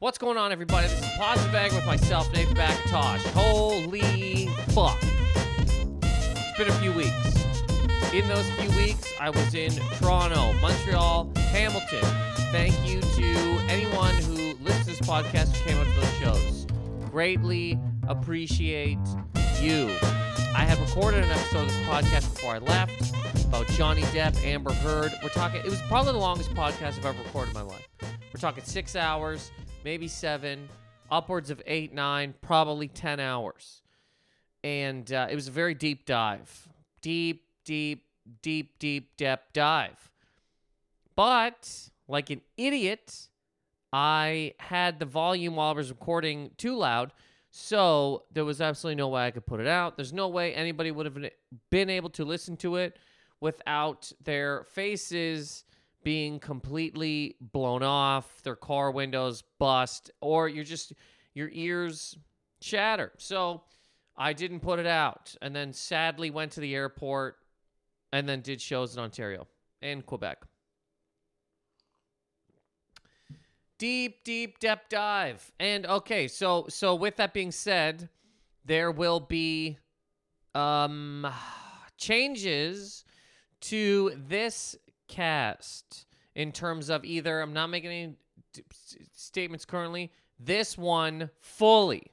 What's going on, everybody? This is Positive Bag with myself, Nathan McIntosh. Holy fuck. It's been a few weeks. In those few weeks, I was in Toronto, Montreal, Hamilton. Thank you to anyone who listens to this podcast who came out to those shows. Greatly appreciate you. I had recorded an episode of this podcast before I left about Johnny Depp, Amber Heard. We're talking, it was probably the longest podcast I've ever recorded in my life. We're talking six hours, maybe seven, upwards of eight, nine, probably 10 hours. And uh, it was a very deep dive. Deep, deep, deep, deep depth dive. But, like an idiot, I had the volume while I was recording too loud. So there was absolutely no way I could put it out. There's no way anybody would have been able to listen to it without their faces being completely blown off, their car windows bust, or you're just your ears shatter. So I didn't put it out, and then sadly went to the airport, and then did shows in Ontario and Quebec. Deep, deep depth dive, and okay, so so with that being said, there will be um changes to this cast in terms of either I'm not making any statements currently. This one fully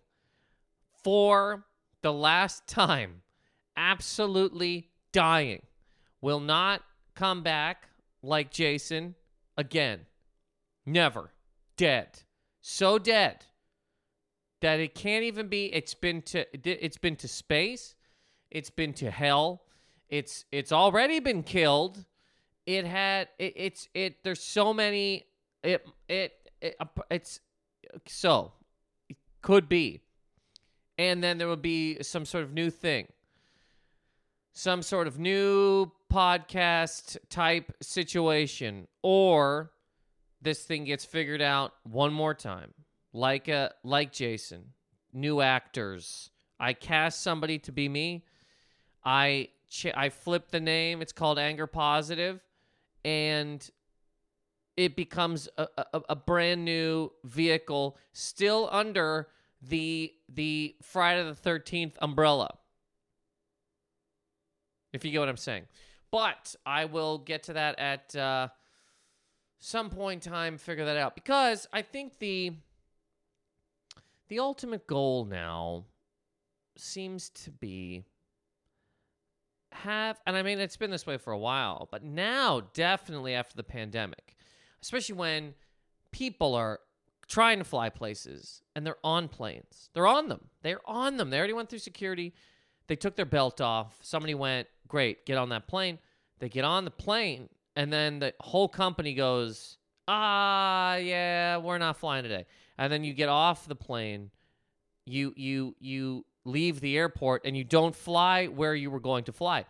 for the last time, absolutely dying, will not come back like Jason again. Never. Dead. So dead that it can't even be it's been to it's been to space it's been to hell it's it's already been killed it had it, it's it there's so many it it, it it's so it could be. And then there will be some sort of new thing. Some sort of new podcast type situation. Or this thing gets figured out one more time. Like a like Jason new actors. I cast somebody to be me. I ch- I flip the name. It's called anger positive and it becomes a, a, a brand new vehicle still under the the Friday the 13th umbrella. If you get what I'm saying. But I will get to that at uh, some point in time figure that out. Because I think the the ultimate goal now seems to be have and I mean it's been this way for a while, but now definitely after the pandemic, especially when people are trying to fly places and they're on planes. They're on them. They're on them. They already went through security. They took their belt off. Somebody went, "Great, get on that plane." They get on the plane and then the whole company goes, "Ah, yeah, we're not flying today." And then you get off the plane, you you you leave the airport and you don't fly where you were going to fly,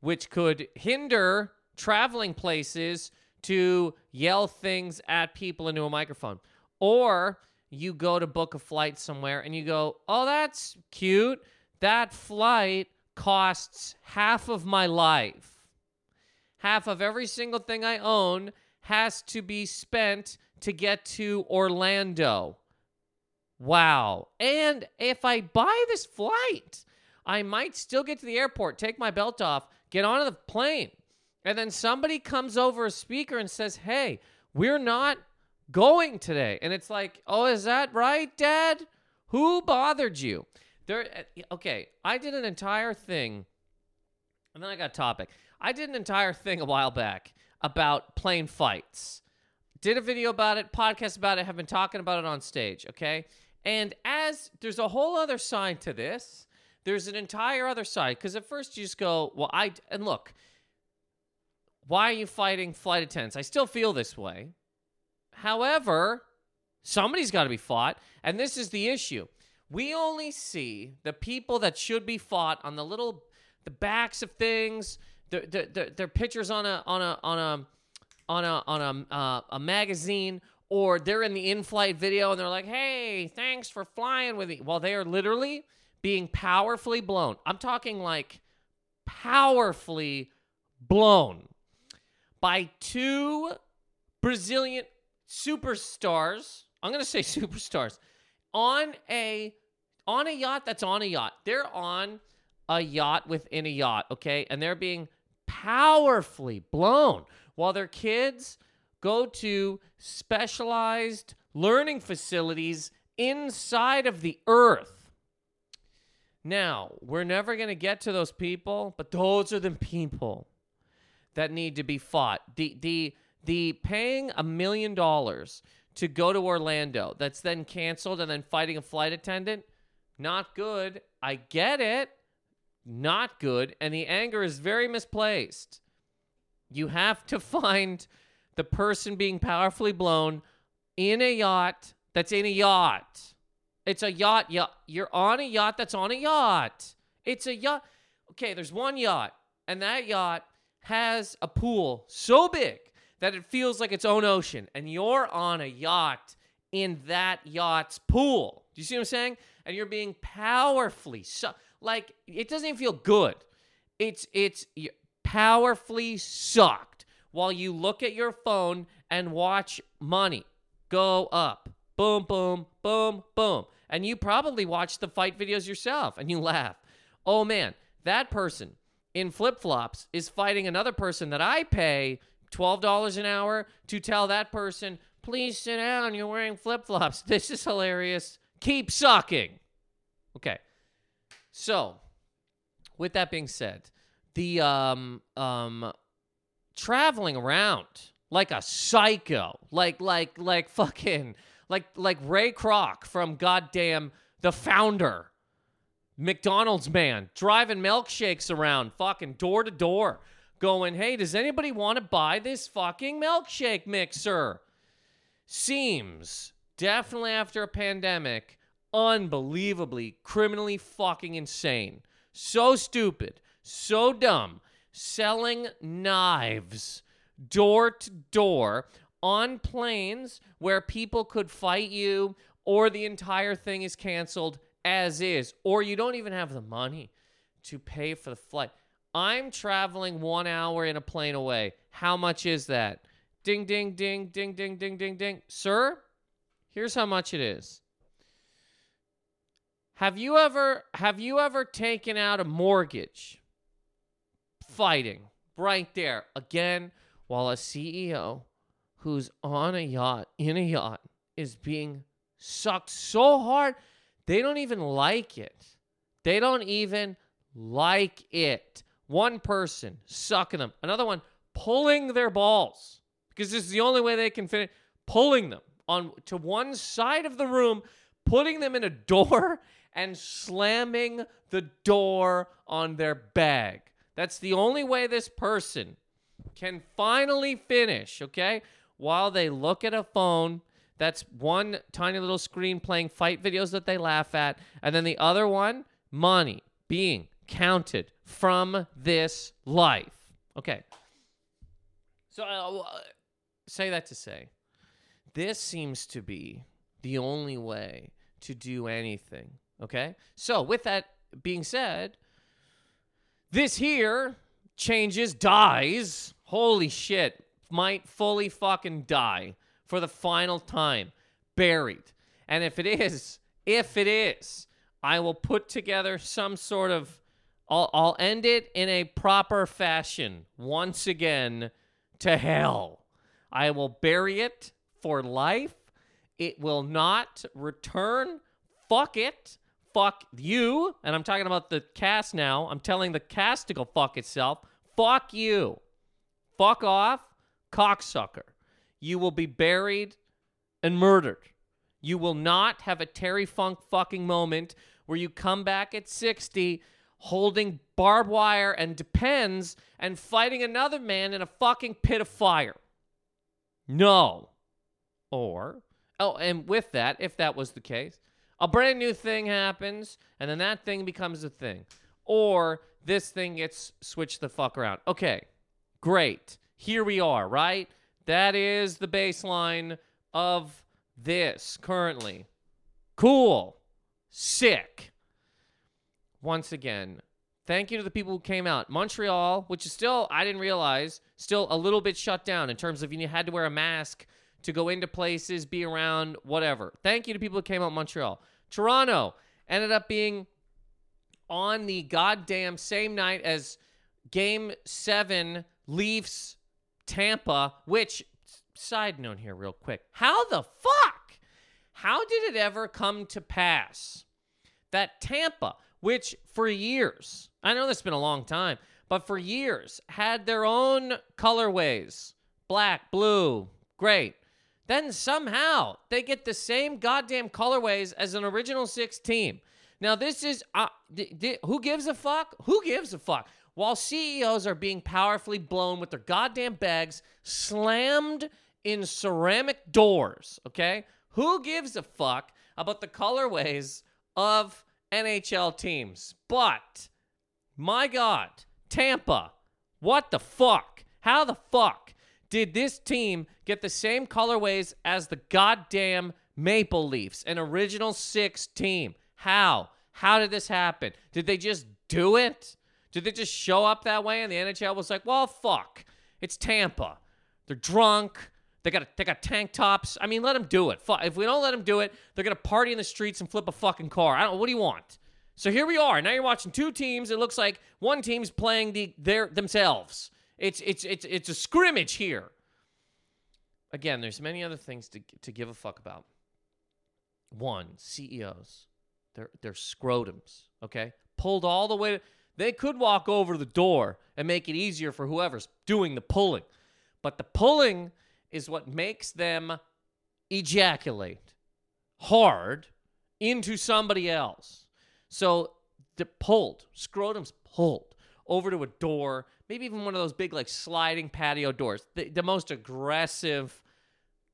which could hinder traveling places to yell things at people into a microphone. Or you go to book a flight somewhere and you go, "Oh, that's cute. That flight costs half of my life." half of every single thing I own has to be spent to get to Orlando. Wow. And if I buy this flight, I might still get to the airport, take my belt off, get onto the plane. And then somebody comes over a speaker and says, Hey, we're not going today. And it's like, Oh, is that right, Dad? Who bothered you? There uh, okay, I did an entire thing and then I got a topic. I did an entire thing a while back about plane fights. Did a video about it, podcast about it, have been talking about it on stage, okay? And as there's a whole other side to this, there's an entire other side. Because at first you just go, well, I, and look, why are you fighting flight attendants? I still feel this way. However, somebody's got to be fought. And this is the issue. We only see the people that should be fought on the little, the backs of things, their, their, their, their pictures on a, on a, on a, on a, on a, uh, a magazine or they're in the in-flight video and they're like, "Hey, thanks for flying with me." While they are literally being powerfully blown. I'm talking like powerfully blown by two Brazilian superstars I'm gonna say superstars on a on a yacht that's on a yacht. They're on a yacht within a yacht, okay? And they're being powerfully blown while their kids go to specialized learning facilities inside of the earth. Now, we're never going to get to those people, but those are the people that need to be fought. The the the paying a million dollars to go to Orlando that's then canceled and then fighting a flight attendant, not good. I get it. Not good. And the anger is very misplaced. You have to find the person being powerfully blown in a yacht that's in a yacht. It's a yacht. yacht. You're on a yacht that's on a yacht. It's a yacht. Okay, there's one yacht, and that yacht has a pool so big that it feels like its own ocean, and you're on a yacht in that yacht's pool. Do you see what I'm saying? And you're being powerfully so like it doesn't even feel good. It's it's powerfully sucked while you look at your phone and watch money go up. Boom, boom, boom, boom. And you probably watch the fight videos yourself and you laugh. Oh man, that person in flip flops is fighting another person that I pay $12 an hour to tell that person, please sit down, you're wearing flip flops. This is hilarious. Keep sucking. Okay. So, with that being said, the um um traveling around like a psycho, like like like fucking like like Ray Kroc from goddamn the founder, McDonald's man, driving milkshakes around, fucking door to door, going, "Hey, does anybody want to buy this fucking milkshake mixer?" Seems definitely after a pandemic, unbelievably criminally fucking insane. So stupid, so dumb, selling knives door to door on planes where people could fight you or the entire thing is canceled as is or you don't even have the money to pay for the flight. I'm traveling 1 hour in a plane away. How much is that? Ding ding ding ding ding ding ding ding. Sir, here's how much it is. Have you ever have you ever taken out a mortgage fighting right there again while a CEO who's on a yacht in a yacht is being sucked so hard they don't even like it. They don't even like it. One person sucking them, another one pulling their balls because this is the only way they can finish pulling them on to one side of the room, putting them in a door and slamming the door on their bag. That's the only way this person can finally finish, okay? While they look at a phone that's one tiny little screen playing fight videos that they laugh at, and then the other one, money being counted from this life. Okay. So, uh, I'll uh, say that to say, this seems to be the only way to do anything Okay. So, with that being said, this here changes, dies. Holy shit. Might fully fucking die for the final time. Buried. And if it is, if it is, I will put together some sort of. I'll, I'll end it in a proper fashion once again to hell. I will bury it for life. It will not return. Fuck it fuck you. And I'm talking about the cast now. I'm telling the cast to go fuck itself. Fuck you. Fuck off, cocksucker. You will be buried and murdered. You will not have a Terry Funk fucking moment where you come back at 60 holding barbed wire and depends and fighting another man in a fucking pit of fire. No. Or, oh, and with that, if that was the case, a brand new thing happens, and then that thing becomes a thing. Or this thing gets switched the fuck around. Okay, great. Here we are, right? That is the baseline of this currently. Cool. Sick. Once again, thank you to the people who came out. Montreal, which is still, I didn't realize, still a little bit shut down in terms of you had to wear a mask to go into places, be around, whatever. Thank you to people who came out Montreal. Toronto ended up being on the goddamn same night as game seven Leafs Tampa, which, side note here, real quick. How the fuck? How did it ever come to pass that Tampa, which for years, I know this has been a long time, but for years had their own colorways black, blue, great. Then somehow they get the same goddamn colorways as an original six team. Now, this is uh, who gives a fuck? Who gives a fuck? While CEOs are being powerfully blown with their goddamn bags slammed in ceramic doors, okay? Who gives a fuck about the colorways of NHL teams? But, my God, Tampa, what the fuck? How the fuck did this team get the same colorways as the goddamn Maple Leafs, an original six team? How? How did this happen? Did they just do it? Did they just show up that way and the NHL was like, well, fuck. It's Tampa. They're drunk. They got they got tank tops. I mean, let them do it. If we don't let them do it, they're gonna party in the streets and flip a fucking car. I don't. What do you want? So here we are. Now you're watching two teams. It looks like one team's playing the their themselves. It's it's it's it's a scrimmage here. Again, there's many other things to to give a fuck about. One, CEOs. They're they're scrotums, okay? Pulled all the way to, they could walk over the door and make it easier for whoever's doing the pulling. But the pulling is what makes them ejaculate hard into somebody else. So the pulled, scrotum's pulled over to a door, maybe even one of those big like sliding patio doors. The, the most aggressive,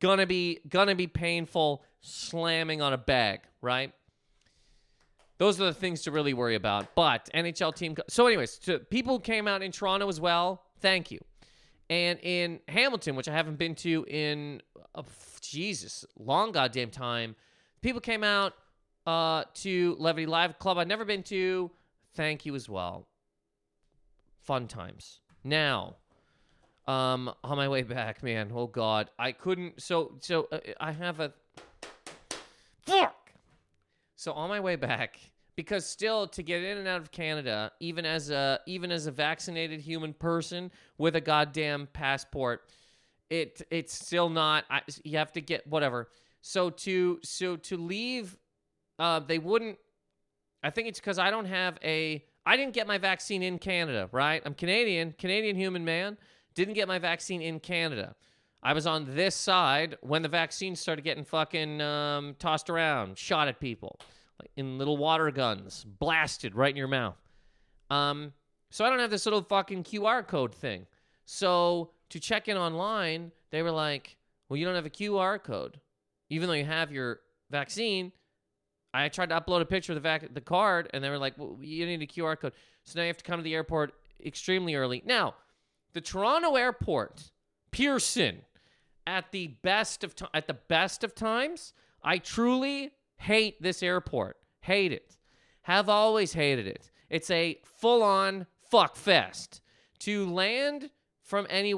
gonna be gonna be painful slamming on a bag, right? Those are the things to really worry about. But NHL team. So, anyways, to people came out in Toronto as well, thank you. And in Hamilton, which I haven't been to in uh, Jesus long goddamn time, people came out uh, to Levity Live Club. I've never been to. Thank you as well. Fun times. Now, um, on my way back, man. Oh God, I couldn't. So, so uh, I have a fuck. So on my way back, because still to get in and out of Canada, even as a even as a vaccinated human person with a goddamn passport, it it's still not. I, you have to get whatever. So to so to leave, uh, they wouldn't. I think it's because I don't have a. I didn't get my vaccine in Canada, right? I'm Canadian, Canadian human man. Didn't get my vaccine in Canada. I was on this side when the vaccine started getting fucking um, tossed around, shot at people like in little water guns, blasted right in your mouth. Um, so I don't have this little fucking QR code thing. So to check in online, they were like, "Well, you don't have a QR code, even though you have your vaccine." I tried to upload a picture of the the card, and they were like, well, "You need a QR code." So now you have to come to the airport extremely early. Now, the Toronto airport, Pearson, at the best of at the best of times, I truly hate this airport. Hate it. Have always hated it. It's a full-on fuck fest. To land from any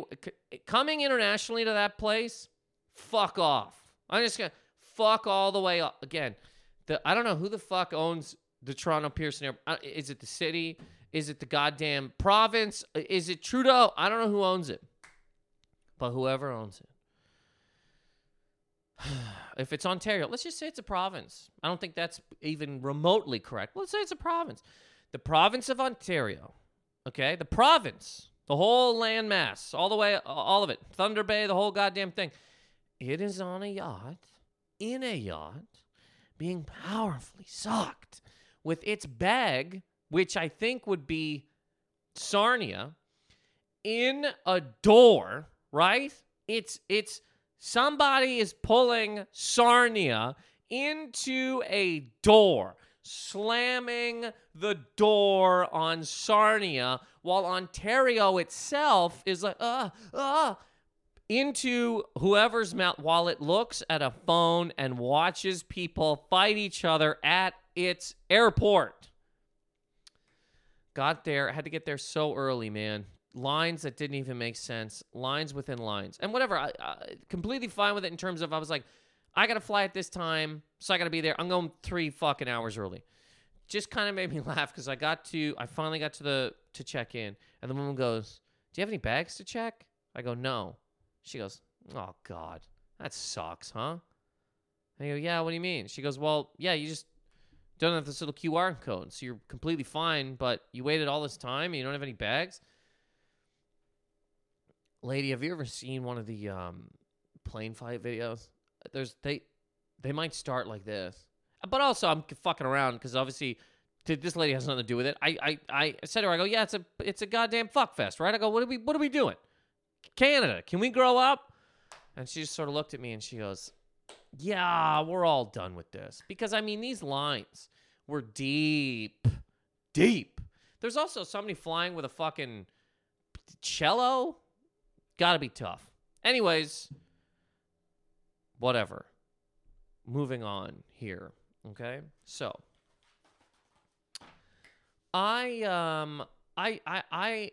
coming internationally to that place, fuck off. I'm just gonna fuck all the way up. Again, the I don't know who the fuck owns the Toronto Pearson Airport. Uh, is it the city? Is it the goddamn province? Is it Trudeau? I don't know who owns it. But whoever owns it. if it's Ontario, let's just say it's a province. I don't think that's even remotely correct. Let's say it's a province. The province of Ontario, okay? The province, the whole landmass, all the way, all of it, Thunder Bay, the whole goddamn thing. It is on a yacht, in a yacht, being powerfully sucked with its bag, which I think would be Sarnia, in a door, right? It's, it's, Somebody is pulling Sarnia into a door, slamming the door on Sarnia, while Ontario itself is like, uh, uh, into whoever's mouth while it looks at a phone and watches people fight each other at its airport. Got there, had to get there so early, man. lines that didn't even make sense, lines within lines, and whatever. I, I completely fine with it in terms of I was like, I gotta fly at this time, so I gotta be there. I'm going three fucking hours early. Just kind of made me laugh because I got to, I finally got to the to check in, and the woman goes, "Do you have any bags to check?" I go, "No." She goes, "Oh God, that sucks, huh?" I go, "Yeah, what do you mean?" She goes, "Well, yeah, you just don't have this little QR code, so you're completely fine, but you waited all this time and you don't have any bags." Lady, have you ever seen one of the um, plane fight videos? There's they they might start like this, but also I'm fucking around because obviously this lady has nothing to do with it. I, I I said to her, I go, yeah, it's a it's a goddamn fuck fest, right? I go, what are we what are we doing? Canada, can we grow up? And she just sort of looked at me and she goes, yeah, we're all done with this because I mean these lines were deep, deep. There's also somebody flying with a fucking cello. Got to be tough. Anyways, whatever. Moving on here. Okay. So I um I I I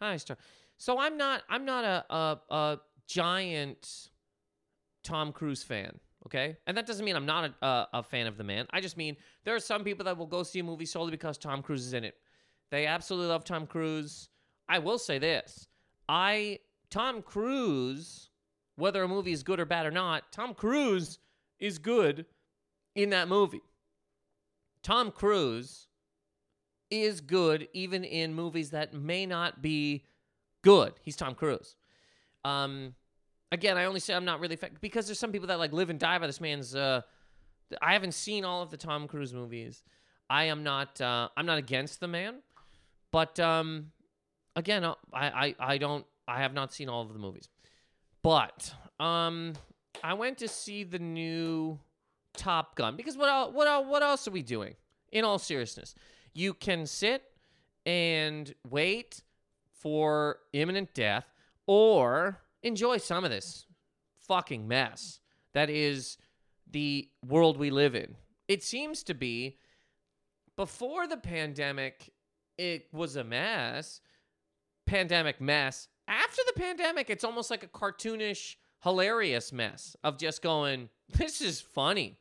how star. So I'm not I'm not a a, a giant Tom Cruise fan. Okay, and that doesn't mean I'm not a, a, a fan of the man. I just mean there are some people that will go see a movie solely because Tom Cruise is in it. They absolutely love Tom Cruise. I will say this: I Tom Cruise, whether a movie is good or bad or not, Tom Cruise is good in that movie. Tom Cruise is good even in movies that may not be good. He's Tom Cruise. Um, again, I only say I'm not really fa- because there's some people that like live and die by this man's. Uh, I haven't seen all of the Tom Cruise movies. I am not. Uh, I'm not against the man, but um, again, uh, I, I I don't. I have not seen all of the movies, but um, I went to see the new Top Gun because what what what else are we doing? In all seriousness, you can sit and wait for imminent death, or enjoy some of this fucking mess that is the world we live in. It seems to be before the pandemic, it was a mess, pandemic mess. After the pandemic, it's almost like a cartoonish, hilarious mess of just going, this is funny.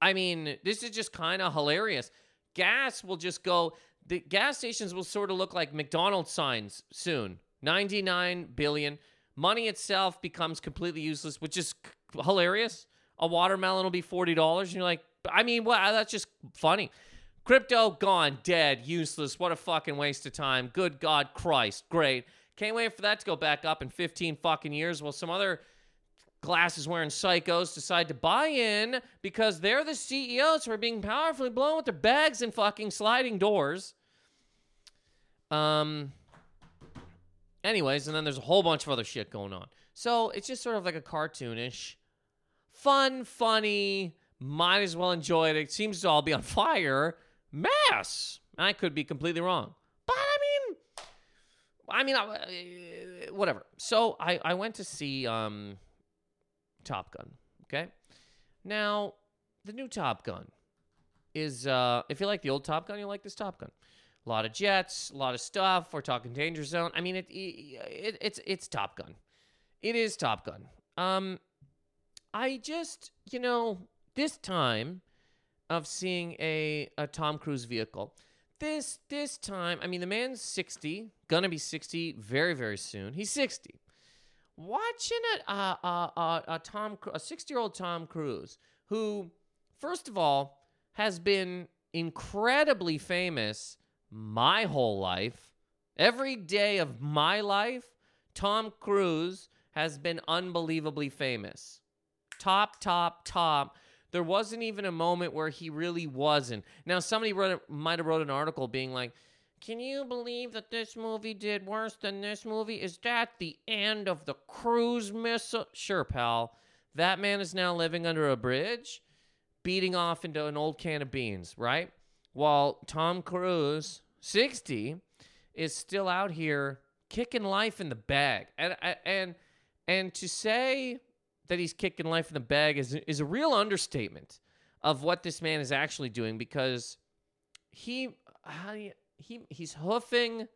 I mean, this is just kind of hilarious. Gas will just go, the gas stations will sort of look like McDonald's signs soon. 99 billion. Money itself becomes completely useless, which is hilarious. A watermelon will be $40. And you're like, I mean, well, that's just funny. Crypto gone, dead, useless. What a fucking waste of time. Good God Christ. Great. Can't wait for that to go back up in 15 fucking years. Well, some other glasses wearing psychos decide to buy in because they're the CEOs who are being powerfully blown with their bags and fucking sliding doors. Um. Anyways, and then there's a whole bunch of other shit going on. So it's just sort of like a cartoonish, fun, funny, might as well enjoy it. It seems to all be on fire. Mess. I could be completely wrong. But I mean, I mean, uh, whatever. So I, I went to see um, Top Gun. Okay. Now, the new Top Gun is, uh, if you like the old Top Gun, you like this Top Gun. A lot of jets, a lot of stuff. We're talking Danger Zone. I mean, it, it it's it's Top Gun. It is Top Gun. Um, I just you know this time of seeing a a Tom Cruise vehicle. This this time, I mean, the man's sixty, gonna be sixty very very soon. He's sixty. Watching a a a, a, Tom a sixty year old Tom Cruise who, first of all, has been incredibly famous my whole life. Every day of my life, Tom Cruise has been unbelievably famous. Top, top, top. There wasn't even a moment where he really wasn't. Now, somebody wrote, might have wrote an article being like, "Can you believe that this movie did worse than this movie? Is that the end of the cruise missile?" Sure, pal. That man is now living under a bridge, beating off into an old can of beans, right? While Tom Cruise, 60, is still out here kicking life in the bag. And and and to say that he's kicking life in the bag is is a real understatement of what this man is actually doing because he how do you, he he's hoofing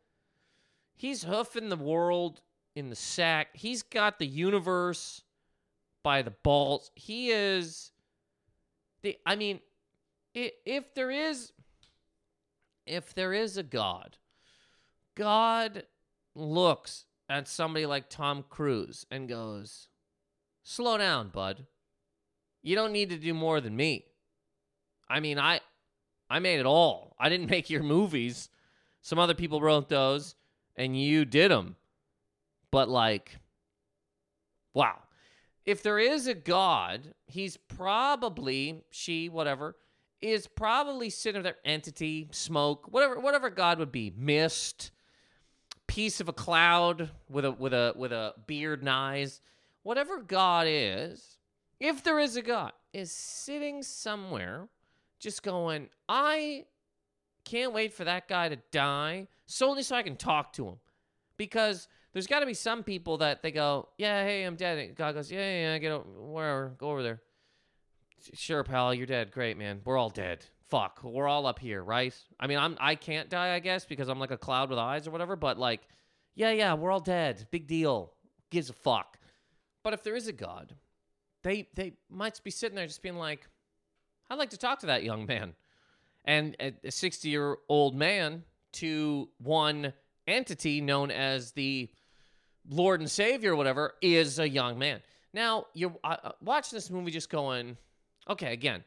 He's hoofing the world in the sack. He's got the universe by the balls. He is the I mean, if there is if there is a god, God looks at somebody like Tom Cruise and goes, "Slow down, bud. You don't need to do more than me." I mean, I I made it all. I didn't make your movies. Some other people wrote those and you did them. But like wow. If there is a god, he's probably she whatever is probably sitting there entity, smoke, whatever whatever god would be. Mist, piece of a cloud with a with a with a beard and eyes. Whatever god is, if there is a god, is sitting somewhere just going, I can't wait for that guy to die solely so I can talk to him. Because there's got to be some people that they go, yeah, hey, I'm dead. And God goes, yeah, yeah, yeah, get over, wherever, go over there. Sure, pal, you're dead. Great, man. We're all dead. Fuck, we're all up here, right? I mean, I'm I can't die, I guess, because I'm like a cloud with eyes or whatever. But like, yeah, yeah, we're all dead. Big deal. Gives a fuck. But if there is a God, they they might be sitting there just being like, I'd like to talk to that young man. And a 60 year old man to one entity known as the Lord and Savior or whatever is a young man. Now, you're uh, uh, watching this movie just going, okay, again,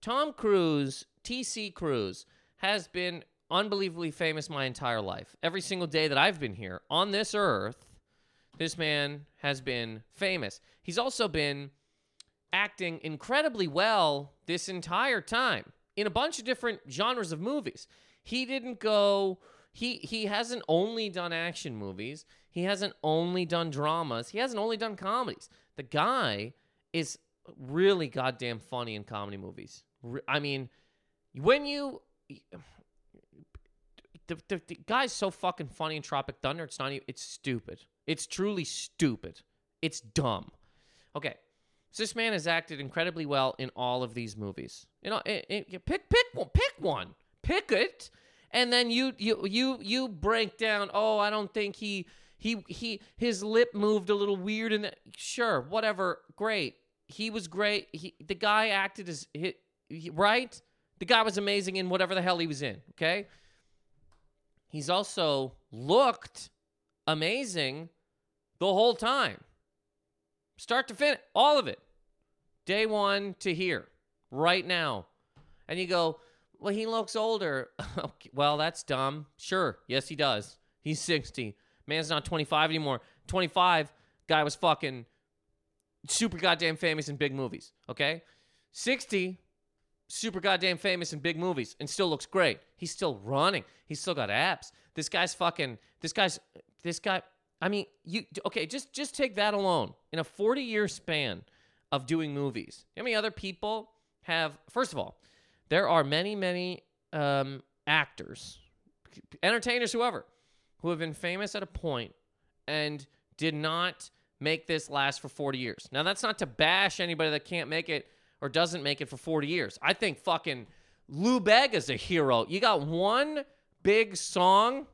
Tom Cruise, TC Cruise, has been unbelievably famous my entire life. Every single day that I've been here on this earth, this man has been famous. He's also been acting incredibly well this entire time in a bunch of different genres of movies. He didn't go he he hasn't only done action movies. He hasn't only done dramas. He hasn't only done comedies. The guy is really goddamn funny in comedy movies. I mean, when you the, the, the guy's so fucking funny in Tropic Thunder, it's not even, it's stupid. It's truly stupid. It's dumb. Okay. So this man has acted incredibly well in all of these movies. You know, it, it, pick pick one, pick one, pick it, and then you you you you break down. Oh, I don't think he he he his lip moved a little weird. And sure, whatever, great. He was great. He the guy acted as he, he, right. The guy was amazing in whatever the hell he was in. Okay. He's also looked amazing the whole time start to finish, all of it, day one to here, right now. And you go, well, he looks older. okay, well, that's dumb. Sure, yes, he does. He's 60. Man's not 25 anymore. 25, guy was fucking super goddamn famous in big movies, okay? 60, super goddamn famous in big movies and still looks great. He's still running. He's still got abs. This guy's fucking, this guy's, this guy, I mean, you okay? Just just take that alone. In a 40 year span of doing movies, how many other people have? First of all, there are many many um, actors, entertainers, whoever, who have been famous at a point and did not make this last for 40 years. Now that's not to bash anybody that can't make it or doesn't make it for 40 years. I think fucking Lou Bega Bega's a hero. You got one big song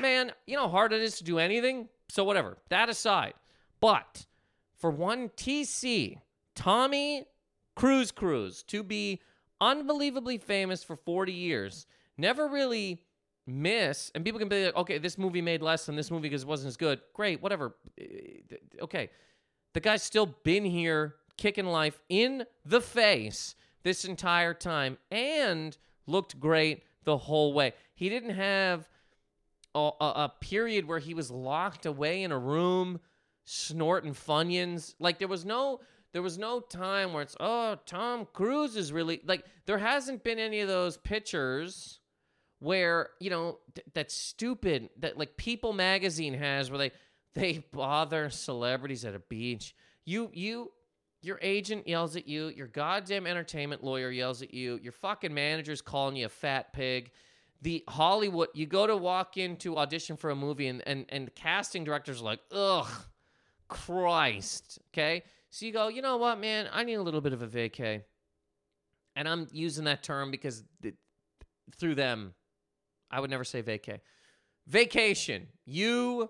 man, you know how hard it is to do anything? So, whatever. That aside. But for one TC, Tommy Cruise Cruise, to be unbelievably famous for 40 years, never really miss, and people can be like, okay, this movie made less than this movie because it wasn't as good. Great, whatever. Eh, okay. The guy's still been here kicking life in the face this entire time and looked great the whole way. He didn't have a, a, period where he was locked away in a room snorting funyuns. Like there was no there was no time where it's oh Tom Cruise is really like there hasn't been any of those pictures where you know th- that stupid that like People magazine has where they they bother celebrities at a beach. You you your agent yells at you, your goddamn entertainment lawyer yells at you, your fucking manager's calling you a fat pig the Hollywood, you go to walk into audition for a movie and, and, and casting directors are like, ugh, Christ. Okay. So you go, you know what, man, I need a little bit of a vacay. And I'm using that term because th- through them, I would never say vacay. vacation. You,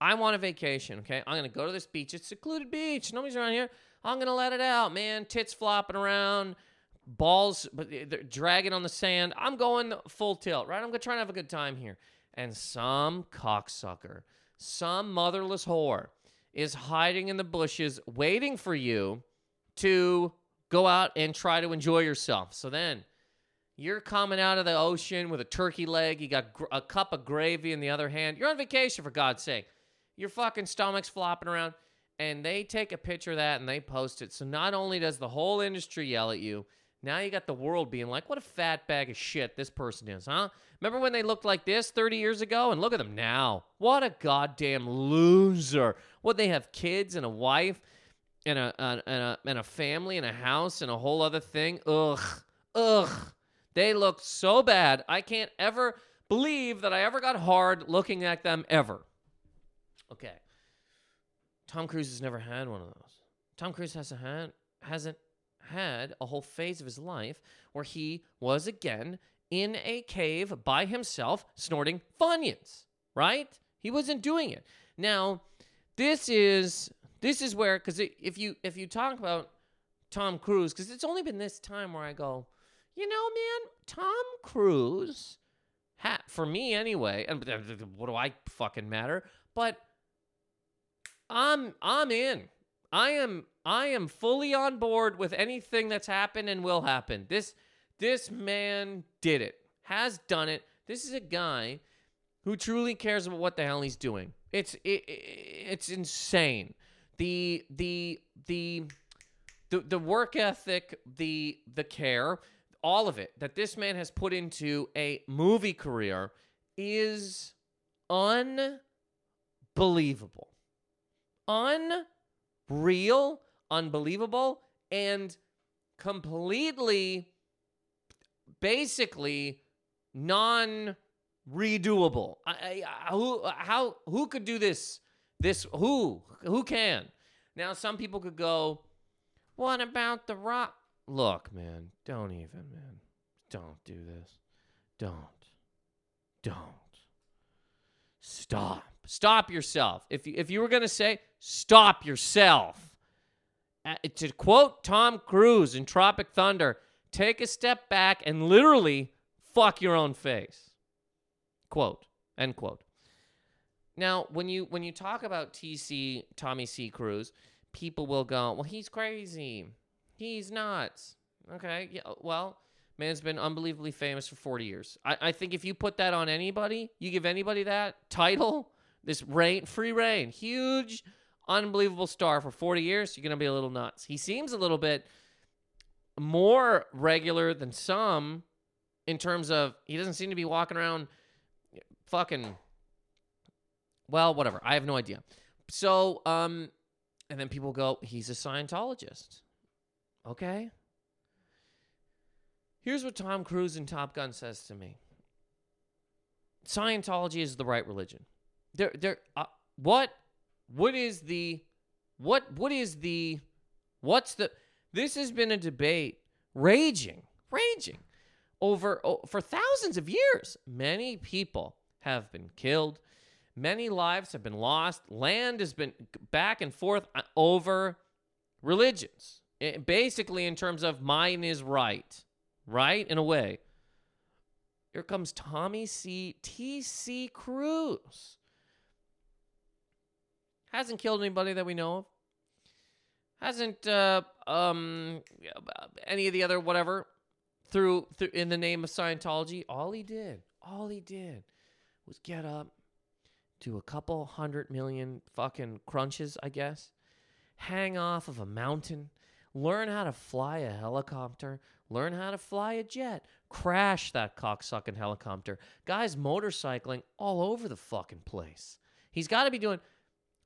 I want a vacation. Okay, I'm gonna go to this beach. It's a secluded beach. Nobody's around here. I'm gonna let it out, man. Tits flopping around, balls, but they're dragging on the sand. I'm going full tilt, right? I'm gonna try to have a good time here. And some cocksucker, some motherless whore, is hiding in the bushes, waiting for you to go out and try to enjoy yourself. So then you're coming out of the ocean with a turkey leg. You got gr- a cup of gravy in the other hand. You're on vacation, for God's sake. Your fucking stomach's flopping around. And they take a picture of that and they post it. So not only does the whole industry yell at you, now you got the world being like, what a fat bag of shit this person is, huh? Remember when they looked like this 30 years ago? And look at them now. What a goddamn loser. What, they have kids and a wife and a, and a, and a family and a house and a whole other thing? Ugh. Ugh. They look so bad. I can't ever believe that I ever got hard looking at them ever. Okay. Tom Cruise has never had one of those. Tom Cruise hasn't had hasn't had a whole phase of his life where he was again in a cave by himself snorting funyuns, right? He wasn't doing it. Now, this is this is where cuz if you if you talk about Tom Cruise cuz it's only been this time where I go, you know, man, Tom Cruise ha- for me anyway, and what do I fucking matter? But I'm I'm in. I am I am fully on board with anything that's happened and will happen. This this man did it. Has done it. This is a guy who truly cares about what the hell he's doing. It's it, it's insane. The the the the the work ethic, the the care, all of it that this man has put into a movie career is unbelievable. Unreal, unbelievable, and completely, basically non redoable. I, I, who, how, who could do this? This, who? Who can? Now, some people could go, what about The Rock? Look, man, don't even, man. Don't do this. Don't. Don't. Stop. Stop yourself. If you, if you were to say, stop yourself. Uh, to quote Tom Cruise in Tropic Thunder, take a step back and literally fuck your own face. Quote. End quote. Now, when you when you talk about TC Tommy C. Cruise, people will go, "Well, he's crazy. He's nuts." Okay, yeah. Well, man's been unbelievably famous for 40 years. I, I think if you put that on anybody, you give anybody that title, this reign, free reign, huge, unbelievable star for 40 years, you're gonna be a little nuts. He seems a little bit more regular than some in terms of he doesn't seem to be walking around fucking well, whatever. I have no idea. So, um, and then people go, he's a Scientologist. Okay. Here's what Tom Cruise in Top Gun says to me. Scientology is the right religion. There, there. Uh, what, what is the, what, what is the, what's the? This has been a debate raging, raging over oh, for thousands of years. Many people have been killed. Many lives have been lost. Land has been back and forth uh, over religions. It, eh, basically, in terms of mine is right, right? In a way. Here comes Tommy C. T.C. Cruise. Hasn't killed anybody that we know of. Hasn't uh, um, any of the other whatever through, through in the name of Scientology. All he did, all he did was get up, do a couple hundred million fucking crunches, I guess, hang off of a mountain, learn how to fly a helicopter, learn how to fly a jet, crash that cocksucking helicopter. Guy's motorcycling all over the fucking place. He's got to be doing.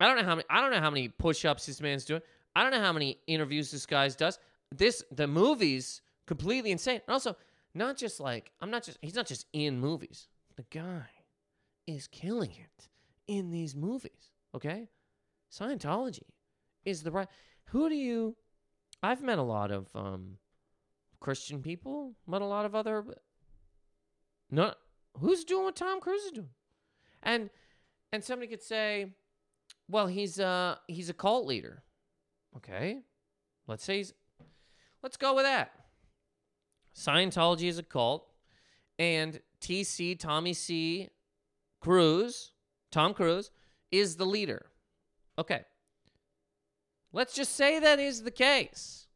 I don't know how many. I don't know how many push-ups this man's doing. I don't know how many interviews this guy's does. This the movies completely insane. And also, not just like I'm not just. He's not just in movies. The guy is killing it in these movies. Okay? Scientology is the right. Who do you. I've met a lot of um, Christian people, met a lot of other. No, who's doing what Tom Cruise is doing? And and somebody could say, well, he's uh he's a cult leader. Okay. Let's say he's let's go with that. Scientology is a cult, and TC Tommy C. Cruise, Tom Cruise, is the leader. Okay. Let's just say that is the case.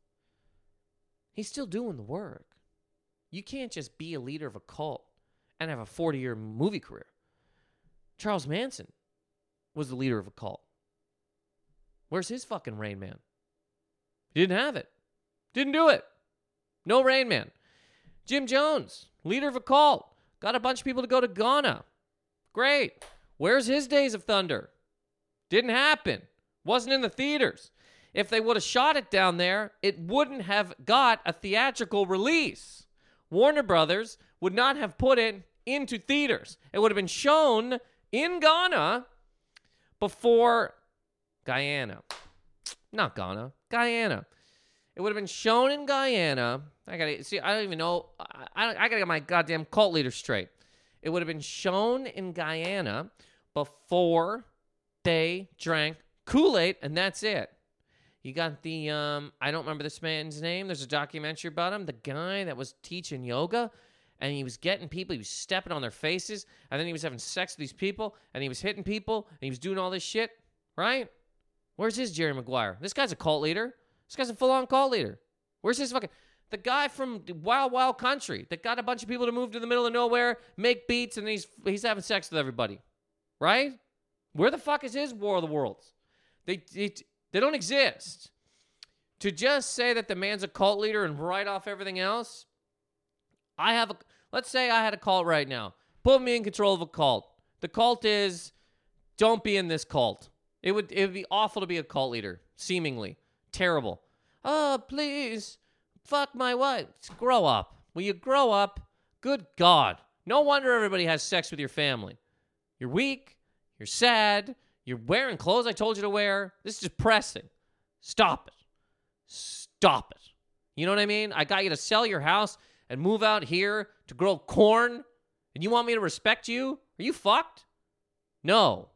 He's still doing the work. You can't just be a leader of a cult and have a 40 year movie career. Charles Manson was the leader of a cult. Where's his fucking Rain Man? He didn't have it. Didn't do it. No Rain Man. Jim Jones, leader of a cult, got a bunch of people to go to Ghana. Great. Where's his Days of Thunder? Didn't happen. Wasn't in the theaters. If they would have shot it down there, it wouldn't have got a theatrical release. Warner Brothers would not have put it into theaters. It would have been shown in Ghana before Guyana. Not Ghana, Guyana. It would have been shown in Guyana. I gotta see. I don't even know. I, I, I gotta get my goddamn cult leader straight. It would have been shown in Guyana before they drank Kool Aid, and that's it. You got the um I don't remember this man's name. There's a documentary about him. The guy that was teaching yoga and he was getting people, he was stepping on their faces, and then he was having sex with these people, and he was hitting people, and he was doing all this shit, right? Where's his Jerry Maguire? This guy's a cult leader. This guy's a full-on cult leader. Where's his fucking the guy from Wild Wild Country that got a bunch of people to move to the middle of nowhere, make beats, and he's he's having sex with everybody, right? Where the fuck is his War of the Worlds? They, they they don't exist. To just say that the man's a cult leader and write off everything else, I have a, let's say I had a cult right now. Put me in control of a cult. The cult is, don't be in this cult. It would, it would be awful to be a cult leader, seemingly. Terrible. Oh, please, fuck my wife. Grow up. Will you grow up? Good God. No wonder everybody has sex with your family. You're weak. You're sad. You're wearing clothes I told you to wear. This is depressing. Stop it. Stop it. You know what I mean? I got you to sell your house and move out here to grow corn, and you want me to respect you? Are you fucked? No.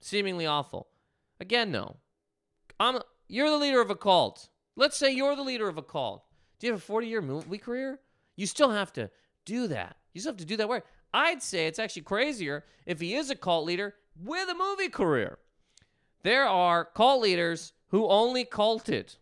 Seemingly awful. Again, though, I'm you're the leader of a cult. Let's say you're the leader of a cult. Do you have a 40 year movie career? You still have to do that. You still have to do that work. I'd say it's actually crazier if he is a cult leader with a movie career. There are cult leaders who only culted.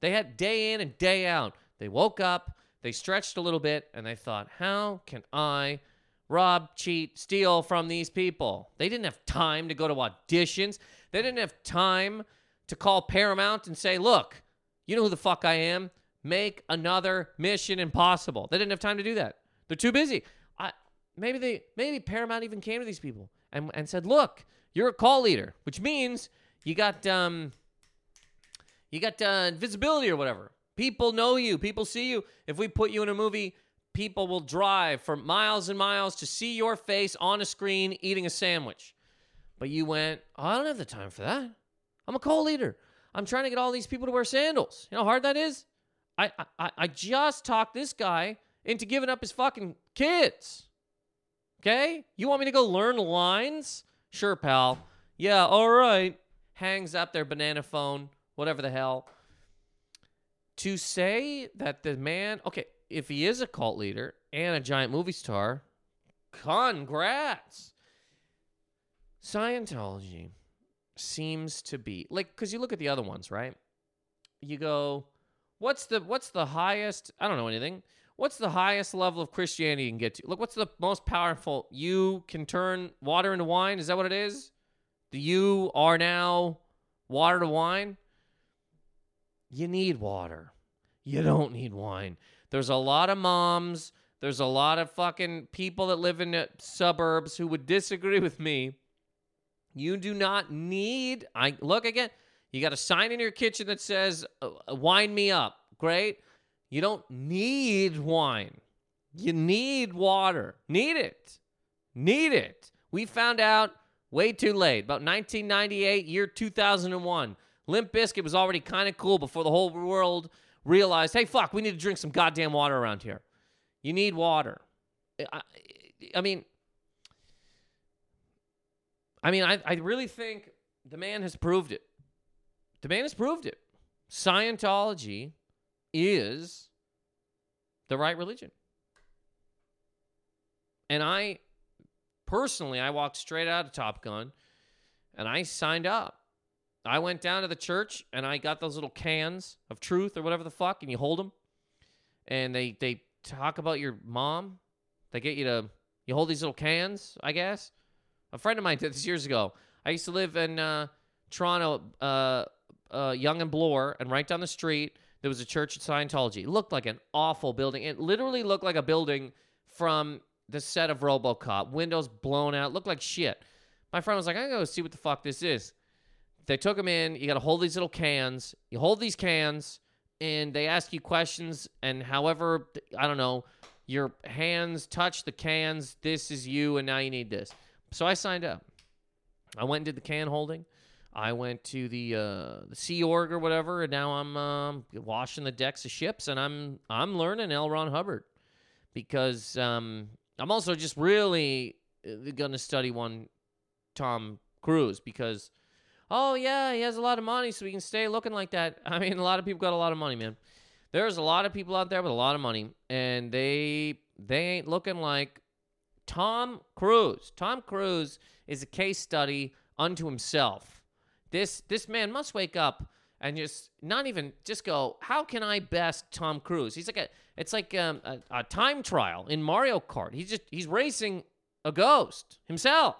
They had day in and day out. They woke up, they stretched a little bit, and they thought, how can I rob, cheat, steal from these people? They didn't have time to go to auditions. They didn't have time to call Paramount and say, look, you know who the fuck I am? Make another Mission Impossible. They didn't have time to do that. They're too busy. I, maybe they maybe Paramount even came to these people and, and said, "Look, you're a call leader, which means you got um, you got uh, visibility or whatever. People know you, people see you. If we put you in a movie, people will drive for miles and miles to see your face on a screen eating a sandwich. But you went, oh, I don't have the time for that. I'm a coal leader. I'm trying to get all these people to wear sandals. You know how hard that is? I, I, I just talked this guy into giving up his fucking kids. Okay? You want me to go learn lines? Sure, pal. Yeah, all right. Hangs up their banana phone, whatever the hell. To say that the man, okay, if he is a cult leader and a giant movie star, congrats. Scientology seems to be like cuz you look at the other ones, right? You go, what's the what's the highest, I don't know anything what's the highest level of Christianity you can get to? Look, what's the most powerful? You can turn water into wine. Is that what it is? The you are now water to wine. You need water. You don't need wine. There's a lot of moms. There's a lot of fucking people that live in suburbs who would disagree with me. You do not need. I look again. You got a sign in your kitchen that says uh, "Wine me up." Great. You don't need wine. You need water. Need it. Need it. We found out way too late. About 1998, year 2001. Limp Bizkit was already kind of cool before the whole world realized, hey, fuck, we need to drink some goddamn water around here. You need water. I, I mean, I mean, I, I really think the man has proved it. The man has proved it. Scientology is the right religion. And I personally, I walked straight out of Top Gun and I signed up. I went down to the church and I got those little cans of truth or whatever the fuck, and you hold them, and they they talk about your mom. They get you to you hold these little cans, I guess. A friend of mine did this years ago. I used to live in uh, Toronto, uh, uh, Yonge and Bloor, and right down the street there was a church of Scientology. It looked like an awful building. It literally looked like a building from the set of RoboCop. Windows blown out. Looked like shit. My friend was like, "I'm gonna go see what the fuck this is." They took them in. You got to hold these little cans. You hold these cans, and they ask you questions. And however, I don't know, your hands touch the cans. This is you, and now you need this. So I signed up. I went and did the can holding. I went to the uh, the Sea Org or whatever, and now I'm um, washing the decks of ships, and I'm I'm learning L. Ron Hubbard because um, I'm also just really uh, to study one Tom Cruise because oh yeah, he has a lot of money, so he can stay looking like that. I mean, a lot of people got a lot of money, man. There's a lot of people out there with a lot of money, and they they ain't looking like Tom Cruise. Tom Cruise is a case study unto himself. This this man must wake up and just not even just go. How can I best Tom Cruise? He's like a it's like um, a, a time trial in Mario Kart. He's just he's racing a ghost himself.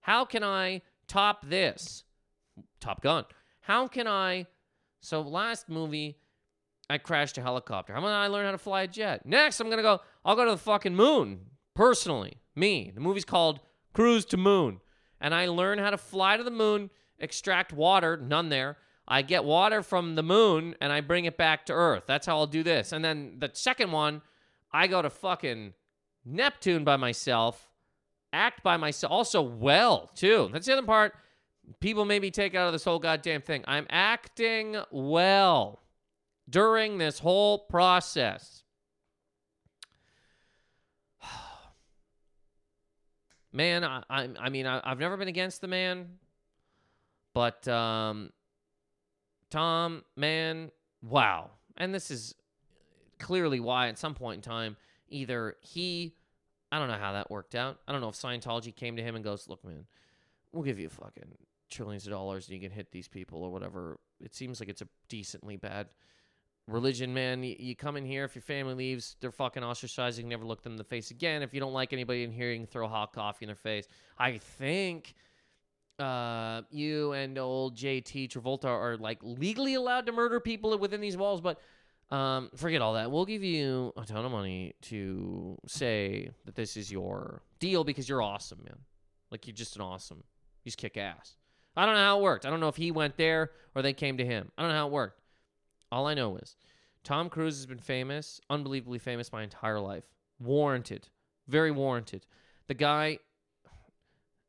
How can I top this? Top Gun. How can I? So last movie, I crashed a helicopter. How about I learn how to fly a jet? Next, I'm gonna go. I'll go to the fucking moon personally. Me. The movie's called Cruise to Moon, and I learn how to fly to the moon, extract water. None there. I get water from the moon and I bring it back to Earth. That's how I'll do this. And then the second one, I go to fucking Neptune by myself, act by myself, also well too. That's the other part people maybe take out of this whole goddamn thing. I'm acting well during this whole process. man, I, I, I mean, I, have never been against the man, but um, Tom, man, wow. And this is clearly why at some point in time, either he, I don't know how that worked out. I don't know if Scientology came to him and goes, look, man, we'll give you a fucking trillions of dollars and you can hit these people or whatever. It seems like it's a decently bad religion, man. You, you come in here, if your family leaves, they're fucking ostracized. ostracizing, never look them in the face again. If you don't like anybody in here, you can throw hot coffee in their face. I think uh, you and old JT Travolta are like legally allowed to murder people within these walls, but um, forget all that. We'll give you a ton of money to say that this is your deal because you're awesome, man. Like you're just an awesome. You just kick ass. I don't know how it worked. I don't know if he went there or they came to him. I don't know how it worked. All I know is Tom Cruise has been famous, unbelievably famous my entire life. Warranted. Very warranted. The guy,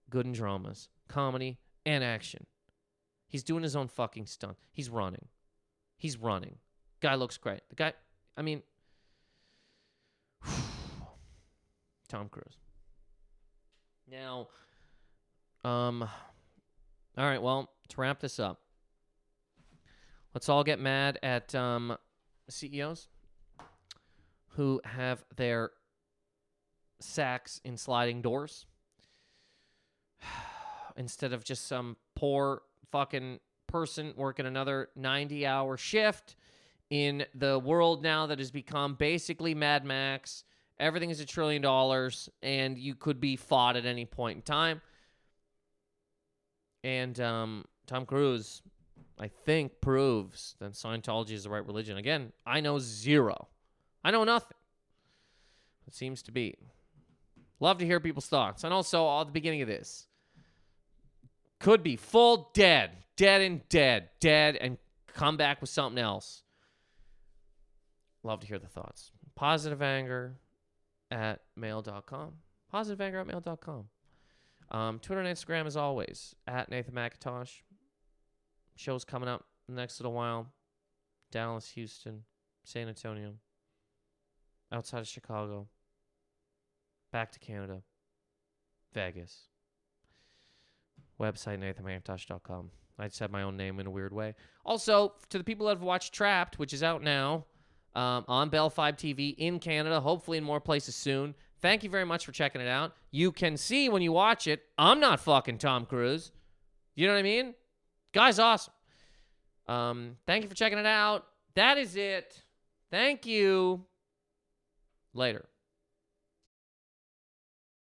good in dramas, comedy, and action. He's doing his own fucking stunt. He's running. He's running. Guy looks great. The guy, I mean, Tom Cruise. Now, um, all right, well, to wrap this up, let's all get mad at um, CEOs who have their sacks in sliding doors instead of just some poor fucking person working another 90 hour shift in the world now that has become basically Mad Max. Everything is a trillion dollars, and you could be fought at any point in time. And um, Tom Cruise, I think, proves that Scientology is the right religion. Again, I know zero. I know nothing. It seems to be. Love to hear people's thoughts. And also, at the beginning of this, could be full dead, dead and dead, dead, and come back with something else. Love to hear the thoughts. Positive anger at mail.com. Positive anger at mail.com. Um, Twitter and Instagram, as always, at Nathan Macintosh. Shows coming up in the next little while. Dallas, Houston, San Antonio, outside of Chicago, back to Canada, Vegas. Website nathanmacintosh.com. I just have my own name in a weird way. Also, to the people that have watched Trapped, which is out now um, on Bell Fibe TV in Canada, hopefully in more places soon. Thank you very much for checking it out. You can see when you watch it, I'm not fucking Tom Cruise. You know what I mean? Guy's awesome. Um, thank you for checking it out. That is it. Thank you. Later.